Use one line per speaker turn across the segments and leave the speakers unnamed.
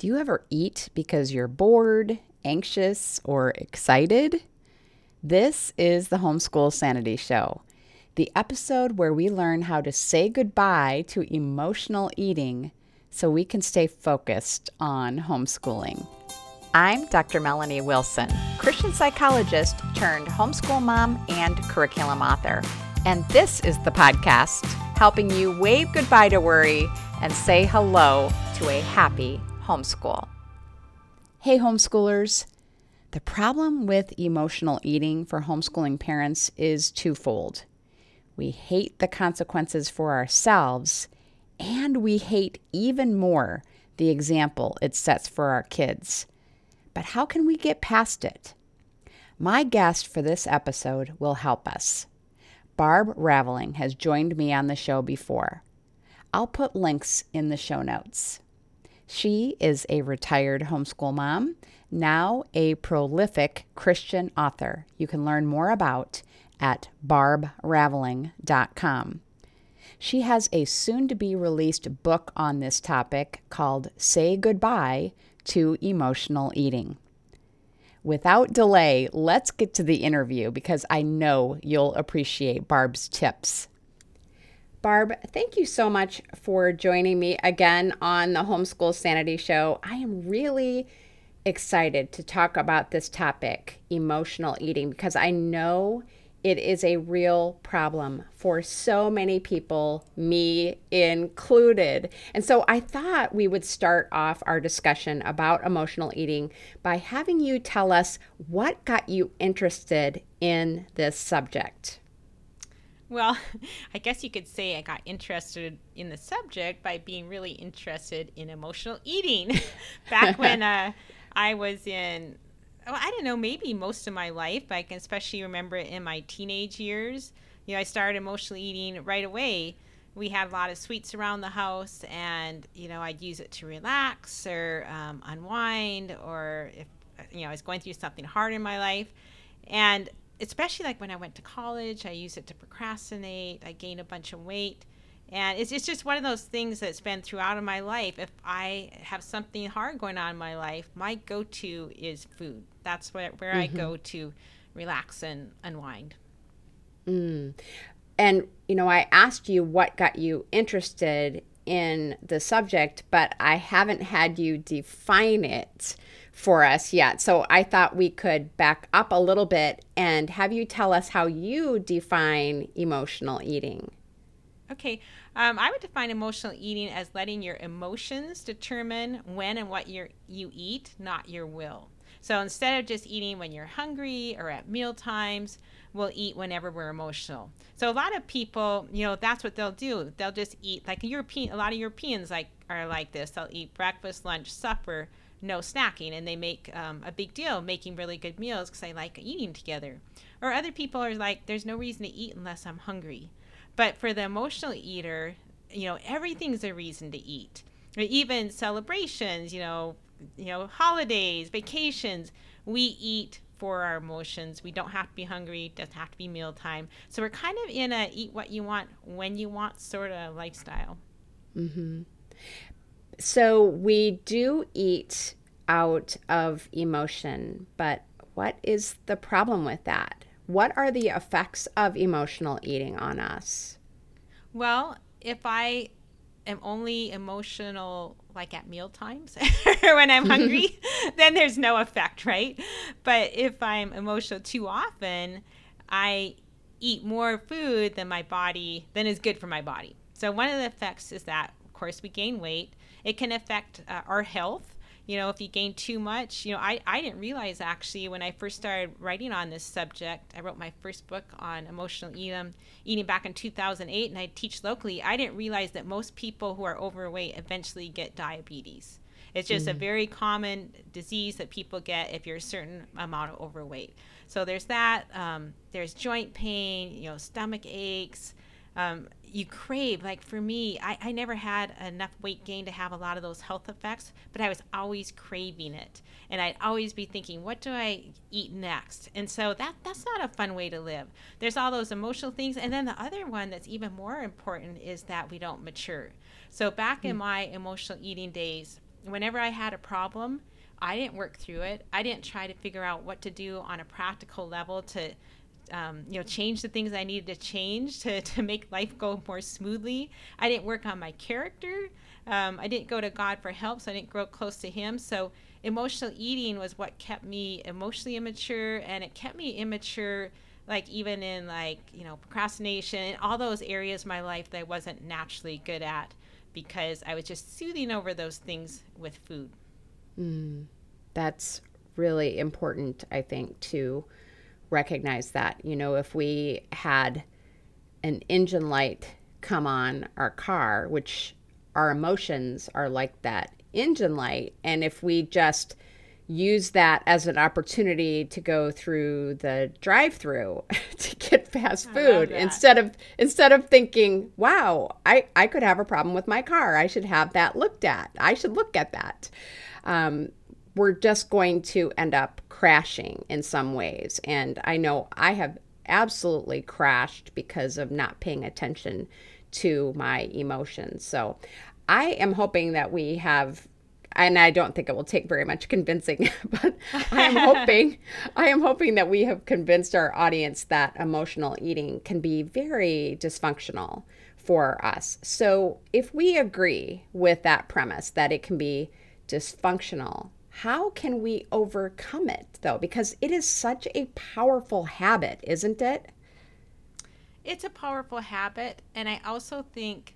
Do you ever eat because you're bored, anxious, or excited? This is the Homeschool Sanity Show, the episode where we learn how to say goodbye to emotional eating so we can stay focused on homeschooling. I'm Dr. Melanie Wilson, Christian psychologist turned homeschool mom and curriculum author. And this is the podcast helping you wave goodbye to worry and say hello to a happy homeschool. Hey, homeschoolers. The problem with emotional eating for homeschooling parents is twofold. We hate the consequences for ourselves, and we hate even more the example it sets for our kids. But how can we get past it? My guest for this episode will help us. Barb Raveling has joined me on the show before. I'll put links in the show notes. She is a retired homeschool mom, now a prolific Christian author you can learn more about at barbraveling.com. She has a soon to be released book on this topic called Say Goodbye to Emotional Eating. Without delay, let's get to the interview because I know you'll appreciate Barb's tips. Barb, thank you so much for joining me again on the Homeschool Sanity Show. I am really excited to talk about this topic, emotional eating, because I know it is a real problem for so many people, me included. And so I thought we would start off our discussion about emotional eating by having you tell us what got you interested in this subject.
Well, I guess you could say I got interested in the subject by being really interested in emotional eating. Back when uh, I was in, oh, I don't know, maybe most of my life, but I can especially remember it in my teenage years. You know, I started emotional eating right away. We had a lot of sweets around the house, and you know, I'd use it to relax or um, unwind, or if you know I was going through something hard in my life, and especially like when I went to college, I use it to procrastinate. I gain a bunch of weight. And it's, it's just one of those things that's been throughout of my life. If I have something hard going on in my life, my go to is food. That's where, where mm-hmm. I go to relax and unwind.
Mm. And, you know, I asked you what got you interested in the subject, but I haven't had you define it for us yet. So I thought we could back up a little bit and have you tell us how you define emotional eating.
Okay. Um, I would define emotional eating as letting your emotions determine when and what you you eat, not your will. So instead of just eating when you're hungry or at meal times, we'll eat whenever we're emotional. So a lot of people, you know, that's what they'll do. They'll just eat like European. A lot of Europeans like are like this. They'll eat breakfast, lunch, supper, no snacking, and they make um, a big deal making really good meals because they like eating together. Or other people are like, there's no reason to eat unless I'm hungry. But for the emotional eater, you know, everything's a reason to eat. Or even celebrations, you know, you know, holidays, vacations, we eat for our emotions. We don't have to be hungry. It doesn't have to be mealtime. So we're kind of in a eat what you want when you want sort of lifestyle.
Mm-hmm. So we do eat out of emotion, but what is the problem with that? What are the effects of emotional eating on us?
Well, if I am only emotional like at meal times or when I'm hungry, then there's no effect, right? But if I'm emotional too often, I eat more food than my body than is good for my body. So one of the effects is that of course we gain weight it can affect uh, our health. You know, if you gain too much, you know, I, I didn't realize actually when I first started writing on this subject, I wrote my first book on emotional eating, eating back in 2008, and I teach locally. I didn't realize that most people who are overweight eventually get diabetes. It's just mm. a very common disease that people get if you're a certain amount of overweight. So there's that. Um, there's joint pain, you know, stomach aches, um, you crave like for me I, I never had enough weight gain to have a lot of those health effects but i was always craving it. And i'd always be thinking what do i eat next? And so that that's not a fun way to live. There's all those emotional things. And then the other one that's even more important is that we don't mature. So back mm. in my emotional eating days whenever I had a problem, I didn't work through it. I didn't try to figure out what to do on a practical level to um, you know, change the things I needed to change to, to make life go more smoothly. I didn't work on my character. Um, I didn't go to God for help, so I didn't grow close to Him. So emotional eating was what kept me emotionally immature, and it kept me immature, like even in like you know procrastination and all those areas of my life that I wasn't naturally good at because I was just soothing over those things with food.
Mm, that's really important, I think, to recognize that. You know, if we had an engine light come on our car, which our emotions are like that engine light, and if we just use that as an opportunity to go through the drive-through to get fast food instead of instead of thinking wow I, I could have a problem with my car. I should have that looked at. I should look at that. Um, we're just going to end up crashing in some ways. And I know I have absolutely crashed because of not paying attention to my emotions. So I am hoping that we have and I don't think it will take very much convincing, but I am hoping I am hoping that we have convinced our audience that emotional eating can be very dysfunctional for us. So if we agree with that premise that it can be dysfunctional, how can we overcome it though? Because it is such a powerful habit, isn't it?
It's a powerful habit. And I also think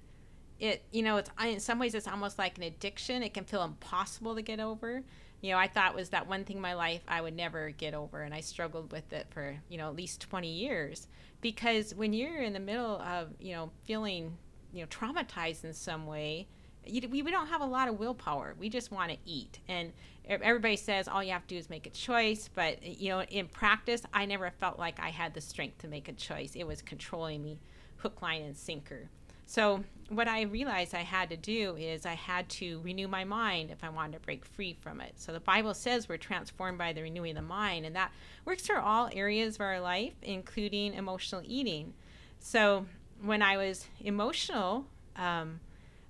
it, you know, it's in some ways it's almost like an addiction. It can feel impossible to get over. You know, I thought was that one thing in my life I would never get over. And I struggled with it for, you know, at least 20 years. Because when you're in the middle of, you know, feeling, you know, traumatized in some way, you, we, we don't have a lot of willpower. We just want to eat. And everybody says all you have to do is make a choice. But, you know, in practice, I never felt like I had the strength to make a choice. It was controlling me hook, line, and sinker. So, what I realized I had to do is I had to renew my mind if I wanted to break free from it. So, the Bible says we're transformed by the renewing of the mind, and that works for all areas of our life, including emotional eating. So, when I was emotional, um,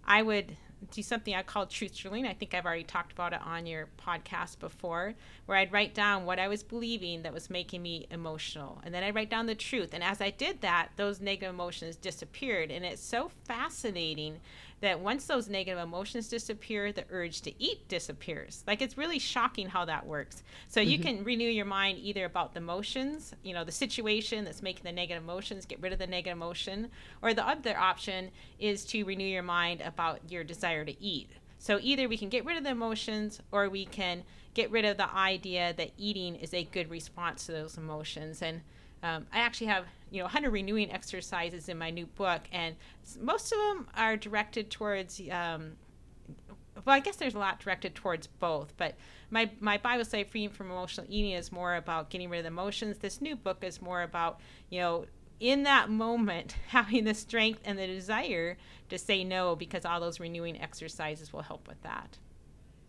I would do something I call truth journaling. I think I've already talked about it on your podcast before, where I'd write down what I was believing that was making me emotional. And then I'd write down the truth. And as I did that, those negative emotions disappeared. And it's so fascinating that once those negative emotions disappear, the urge to eat disappears. Like it's really shocking how that works. So mm-hmm. you can renew your mind either about the emotions, you know, the situation that's making the negative emotions, get rid of the negative emotion, or the other option is to renew your mind about your desire to eat. So either we can get rid of the emotions or we can get rid of the idea that eating is a good response to those emotions. And um, I actually have you know 100 renewing exercises in my new book, and most of them are directed towards. Um, well, I guess there's a lot directed towards both, but my my Bible study, Freedom from Emotional Eating, is more about getting rid of the emotions. This new book is more about you know in that moment having the strength and the desire to say no because all those renewing exercises will help with that.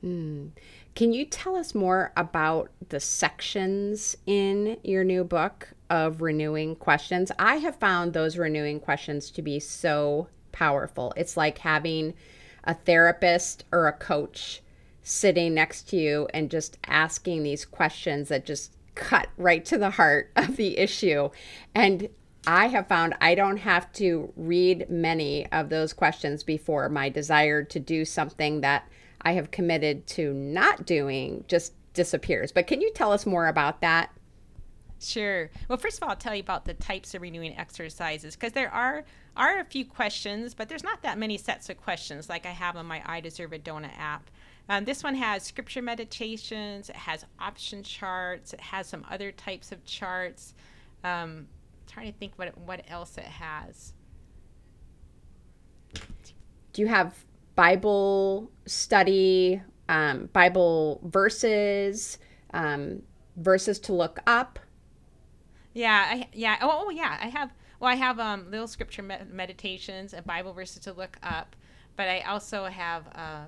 Mm. Can you tell us more about the sections in your new book of renewing questions? I have found those renewing questions to be so powerful. It's like having a therapist or a coach sitting next to you and just asking these questions that just cut right to the heart of the issue. And I have found I don't have to read many of those questions before my desire to do something that I have committed to not doing just disappears. But can you tell us more about that?
Sure. Well, first of all, I'll tell you about the types of renewing exercises because there are are a few questions, but there's not that many sets of questions like I have on my I Deserve a Donut app. Um, this one has scripture meditations, it has option charts, it has some other types of charts. Um, trying to think what what else it has.
Do you have Bible study, um, Bible verses, um, verses to look up.
Yeah, I, yeah. Oh, oh, yeah. I have. Well, I have um, little scripture meditations and Bible verses to look up, but I also have uh,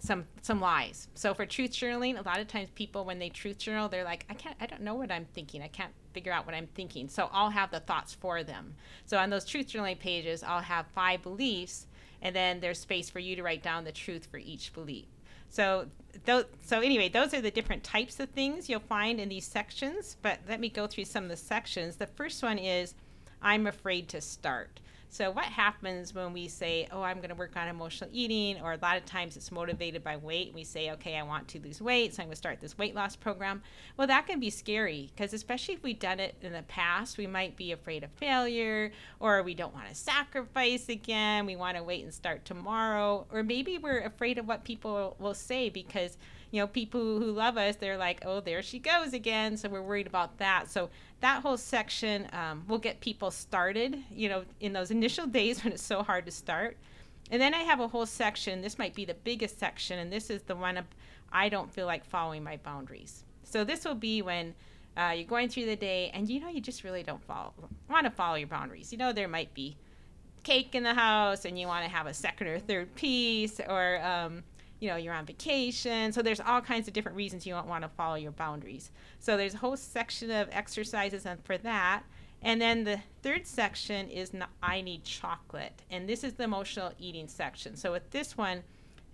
some some lies. So for truth journaling, a lot of times people when they truth journal, they're like, I can't, I don't know what I'm thinking. I can't figure out what I'm thinking. So I'll have the thoughts for them. So on those truth journaling pages, I'll have five beliefs and then there's space for you to write down the truth for each belief. So those, so anyway, those are the different types of things you'll find in these sections. But let me go through some of the sections. The first one is I'm afraid to start. So, what happens when we say, Oh, I'm going to work on emotional eating? Or a lot of times it's motivated by weight. We say, Okay, I want to lose weight, so I'm going to start this weight loss program. Well, that can be scary because, especially if we've done it in the past, we might be afraid of failure or we don't want to sacrifice again. We want to wait and start tomorrow. Or maybe we're afraid of what people will say because you know, people who love us, they're like, oh, there she goes again. So we're worried about that. So that whole section um, will get people started, you know, in those initial days when it's so hard to start. And then I have a whole section. This might be the biggest section, and this is the one I don't feel like following my boundaries. So this will be when uh, you're going through the day and you know you just really don't follow, want to follow your boundaries. You know there might be cake in the house and you want to have a second or third piece, or um, you know, you're on vacation. So there's all kinds of different reasons you don't want to follow your boundaries. So there's a whole section of exercises and for that. And then the third section is I need chocolate. And this is the emotional eating section. So with this one,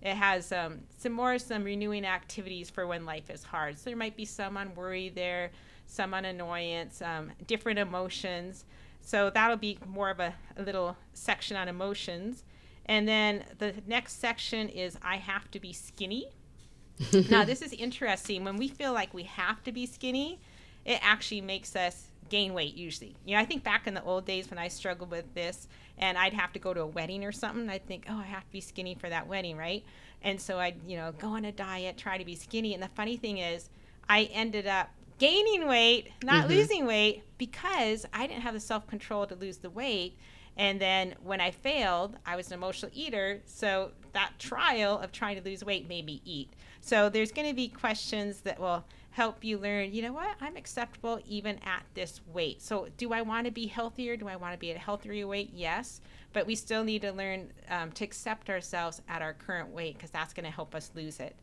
it has um, some more some renewing activities for when life is hard. So there might be some on worry there, some on annoyance, um, different emotions. So that'll be more of a, a little section on emotions. And then the next section is I have to be skinny. now, this is interesting. When we feel like we have to be skinny, it actually makes us gain weight usually. You know, I think back in the old days when I struggled with this and I'd have to go to a wedding or something, I'd think, oh, I have to be skinny for that wedding, right? And so I'd, you know, go on a diet, try to be skinny. And the funny thing is, I ended up gaining weight, not mm-hmm. losing weight, because I didn't have the self control to lose the weight. And then when I failed, I was an emotional eater. So that trial of trying to lose weight made me eat. So there's going to be questions that will help you learn, you know what, I'm acceptable even at this weight. So do I want to be healthier? Do I want to be at a healthier weight? Yes. But we still need to learn um, to accept ourselves at our current weight because that's going to help us lose it.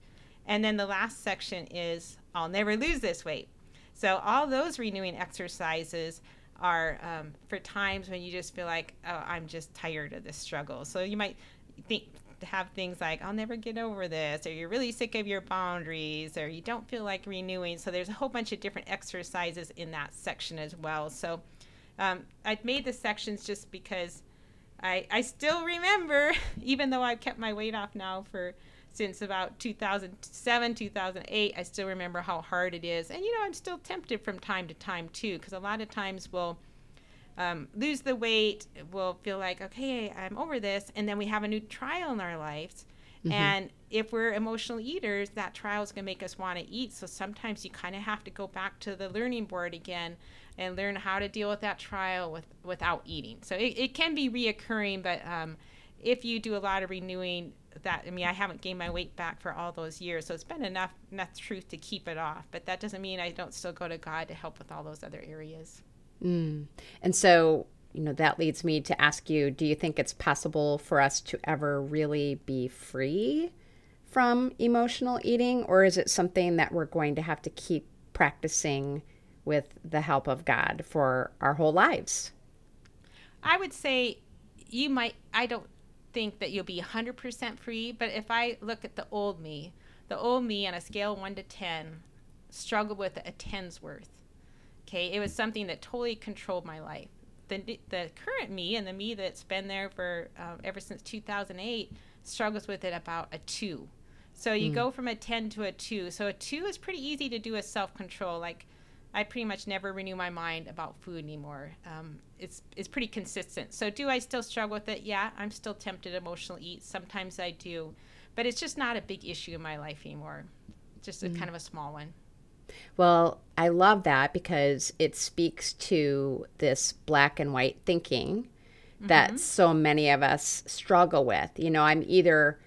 And then the last section is I'll never lose this weight. So all those renewing exercises are um, for times when you just feel like oh, I'm just tired of this struggle. So you might think have things like I'll never get over this, or you're really sick of your boundaries, or you don't feel like renewing. So there's a whole bunch of different exercises in that section as well. So um, I've made the sections just because I I still remember, even though I've kept my weight off now for since about 2007, 2008. I still remember how hard it is. And, you know, I'm still tempted from time to time, too, because a lot of times we'll um, lose the weight, we'll feel like, okay, I'm over this. And then we have a new trial in our lives. Mm-hmm. And if we're emotional eaters, that trial is going to make us want to eat. So sometimes you kind of have to go back to the learning board again and learn how to deal with that trial with, without eating. So it, it can be reoccurring, but um, if you do a lot of renewing, that I mean I haven't gained my weight back for all those years, so it's been enough enough truth to keep it off. But that doesn't mean I don't still go to God to help with all those other areas.
Mm. And so you know that leads me to ask you: Do you think it's possible for us to ever really be free from emotional eating, or is it something that we're going to have to keep practicing with the help of God for our whole lives?
I would say you might. I don't think that you'll be 100% free, but if I look at the old me, the old me on a scale 1 to 10 struggled with a 10's worth. Okay, it was something that totally controlled my life. The, the current me and the me that's been there for uh, ever since 2008 struggles with it about a 2. So you mm. go from a 10 to a 2. So a 2 is pretty easy to do a self control. Like, I pretty much never renew my mind about food anymore. Um, it's it's pretty consistent. So do I still struggle with it? Yeah, I'm still tempted to emotional eat. Sometimes I do, but it's just not a big issue in my life anymore. Just a mm-hmm. kind of a small one.
Well, I love that because it speaks to this black and white thinking mm-hmm. that so many of us struggle with. You know, I'm either,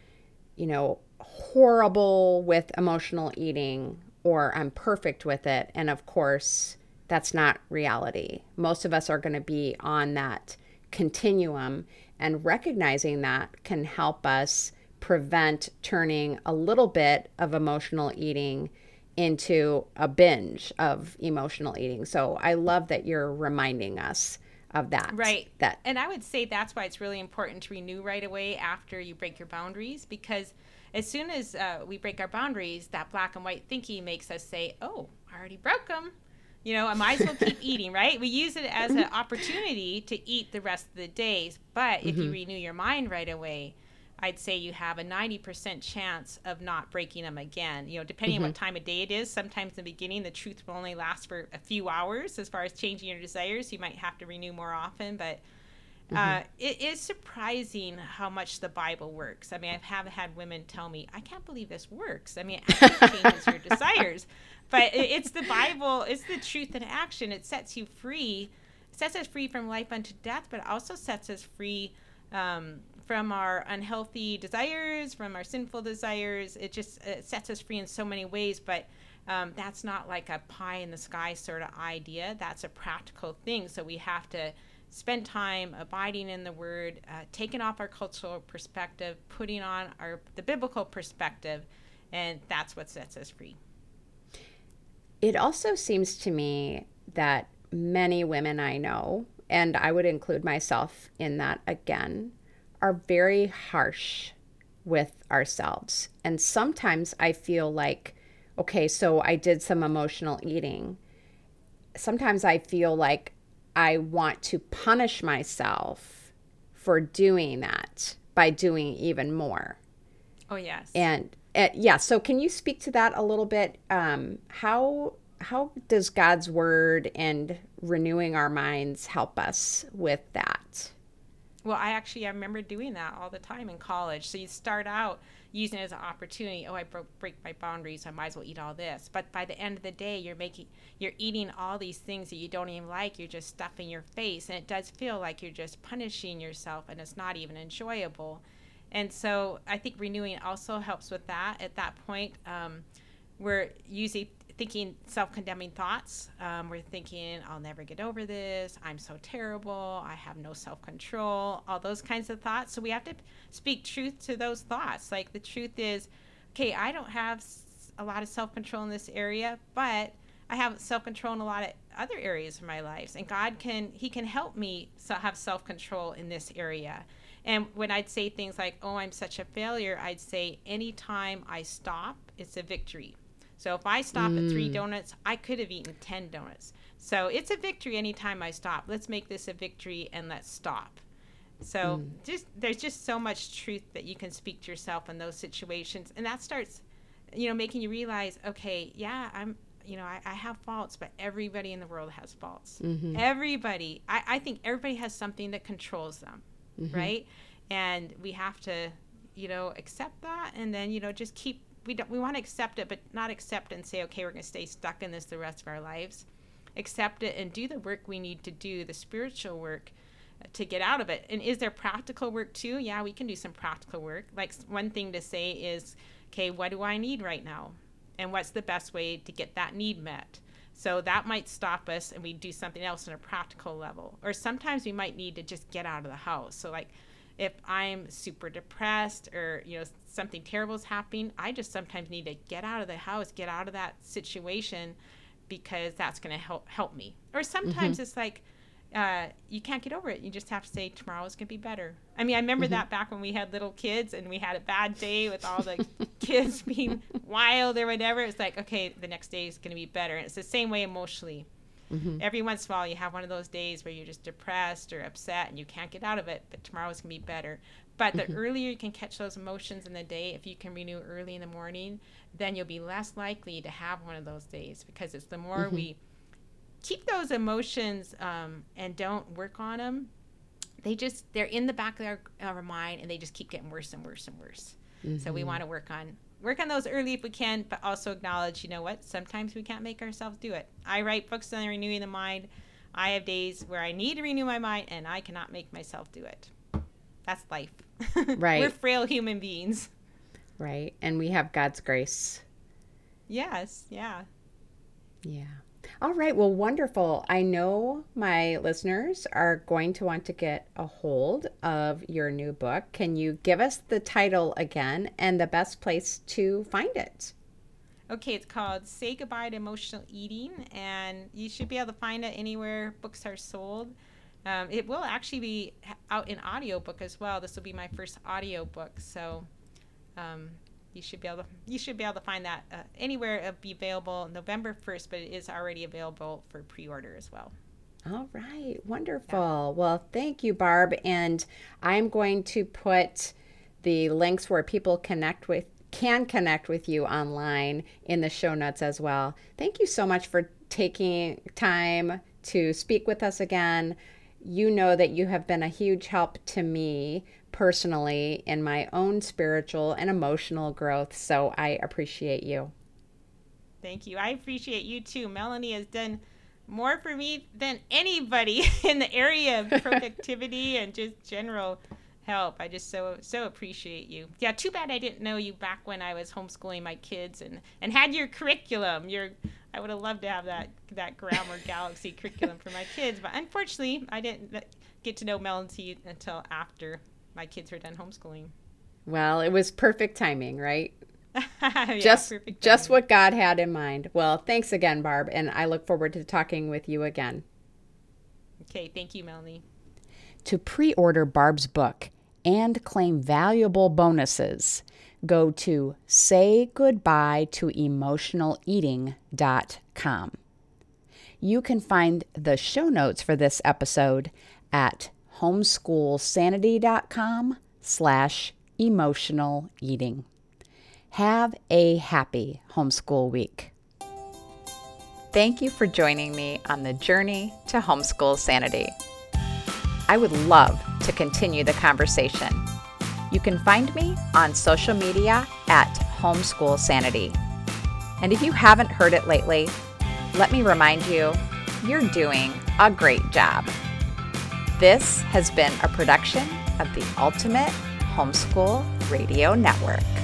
you know, horrible with emotional eating or I'm perfect with it. And of course, that's not reality. Most of us are going to be on that continuum, and recognizing that can help us prevent turning a little bit of emotional eating into a binge of emotional eating. So I love that you're reminding us of that.
Right.
That
and I would say that's why it's really important to renew right away after you break your boundaries because as soon as uh, we break our boundaries, that black and white thinking makes us say, "Oh, I already broke them." You know, I might as well keep eating, right? We use it as an opportunity to eat the rest of the days. But if
Mm-hmm.
you renew your mind right away, I'd say you have a 90% chance of not breaking them again. You know, depending on what
Mm-hmm.
time of day it is, sometimes in the beginning, the truth will only last for a few hours as far as changing your desires. You might have to renew more often, but uh, it is surprising how much the Bible works. I mean, I have had women tell me, I can't believe this works. I mean, it changes your desires. But it, it's the Bible, it's the truth in action. It sets you free. It sets us free from life unto death, but also sets us free um, from our unhealthy desires, from our sinful desires. It just it sets us free in so many ways, but um, that's not like a pie in the sky sort of idea. That's a practical thing. So we have to spend time abiding in the Word, uh, taking off our cultural perspective, putting on our the biblical perspective, and that's what sets us free.
it also seems to me that many women I know, and I would include myself in that again, are very harsh with ourselves. And sometimes I feel like, okay, so I did some emotional eating. Sometimes I feel like I want to punish myself for doing that by doing even more.
Oh yes.
And uh, yeah, so can you speak to that a little bit? Um, how how does God's word and renewing our minds help us with that?
Well, I actually I remember doing that all the time in college. So you start out using it as an opportunity. Oh, I broke break my boundaries. I might as well eat all this. But by the end of the day, you're making you're eating all these things that you don't even like. You're just stuffing your face, and it does feel like you're just punishing yourself, and it's not even enjoyable. And so I think renewing also helps with that. At that point, um, we're usually thinking self-condemning thoughts. Um, we're thinking, "I'll never get over this. I'm so terrible. I have no self-control." All those kinds of thoughts. So we have to speak truth to those thoughts. Like the truth is, okay, I don't have a lot of self-control in this area, but I have self-control in a lot of other areas of my life, and God can He can help me so have self-control in this area. And when I'd say things like, "Oh, I'm such a failure," I'd say, "Anytime I stop, it's a victory." So if I stop at three hmm. donuts, I could have eaten 10 donuts. So it's a victory anytime I stop. Let's make this a victory and let's stop. So hmm. just there's just so much truth that you can speak to yourself in those situations. And that starts, you know, making you realize, okay, yeah, I'm you know, I, I have faults, but everybody in the world has faults. Mm-hmm. Everybody. I, I think everybody has something that controls them. Mm-hmm. Right? And we have to, you know, accept that and then, you know, just keep we don't we want to accept it but not accept and say okay we're going to stay stuck in this the rest of our lives. Accept it and do the work we need to do the spiritual work uh, to get out of it. And is there practical work too? Yeah we can do some practical work. Like one thing to say is okay what do i need right now? And what's the best way to get that need met? So that might stop us and we do something else on a practical level. Or sometimes we might need to just get out of the house. So like if I'm super depressed or you know something terrible is happening, I just sometimes need to get out of the house, get out of that situation because that's going to help help me. Or sometimes it's like uh, you can't get over it. You just have to say tomorrow is going to be better. I mean, I remember that back when we had little kids and we had a bad day with all the kids being wild or whatever. It's like okay, the next day is going to be better. And it's the same way emotionally Mm-hmm. every once in a while you have one of those days where you're just depressed or upset and you can't get out of it but tomorrow's going to be better. But the mm-hmm. earlier you can catch those emotions in the day if you can renew early in the morning then you'll be less likely to have one of those days because it's the more mm-hmm. we keep those emotions um, and don't work on them they just they're in the back of our, our mind and they just keep getting worse and worse and worse. So we want to work on work on those early if we can but also acknowledge you know what sometimes we can't make ourselves do it i write books on renewing the mind i have days where i need to renew my mind and i cannot make myself do it that's life
Right.
we're frail human beings
Right? And we have God's grace.
yes yeah
Yeah. All right. Well, wonderful. I know my listeners are going to want to get a hold of your new book. Can you give us the title again and the best place to find it?
Okay, it's called Say Goodbye to Emotional Eating, and you should be able to find it anywhere books are sold. Um, it will actually be out in audiobook as well. This will be my first audiobook, so um, you should be able to you should be able to find that uh, anywhere. It'll be available November first, but it is already available for pre-order as well.
All right, wonderful. Yeah. Well, thank you, Barb, and I'm going to put the links where people connect with can connect with you online in the show notes as well. Thank you so much for taking time to speak with us again. You know that you have been a huge help to me personally in my own spiritual and emotional growth. So I appreciate you.
Thank you. I appreciate you too. Melanie has done more for me than anybody in the area of productivity and just general help. I just so so appreciate you. Yeah, too bad I didn't know you back when I was homeschooling my kids and and had your curriculum. Your I would have loved to have that that grammar galaxy curriculum for my kids, but unfortunately, I didn't get to know Melanie until after my kids were done homeschooling.
Well, it was perfect timing, right? yeah, just just what God had in mind. Well, thanks again, Barb, and I look forward to talking with you again.
Okay, thank you, Melanie.
To pre-order Barb's book and claim valuable bonuses, go to saygoodbyetoemotionaleating.com. You can find the show notes for this episode at homeschoolsanity.com slash emotional eating. Have a happy homeschool week. Thank you for joining me on the journey to homeschool sanity. I would love to continue the conversation. You can find me on social media at Homeschool Sanity. And if you haven't heard it lately, let me remind you you're doing a great job. This has been a production of the Ultimate Homeschool Radio Network.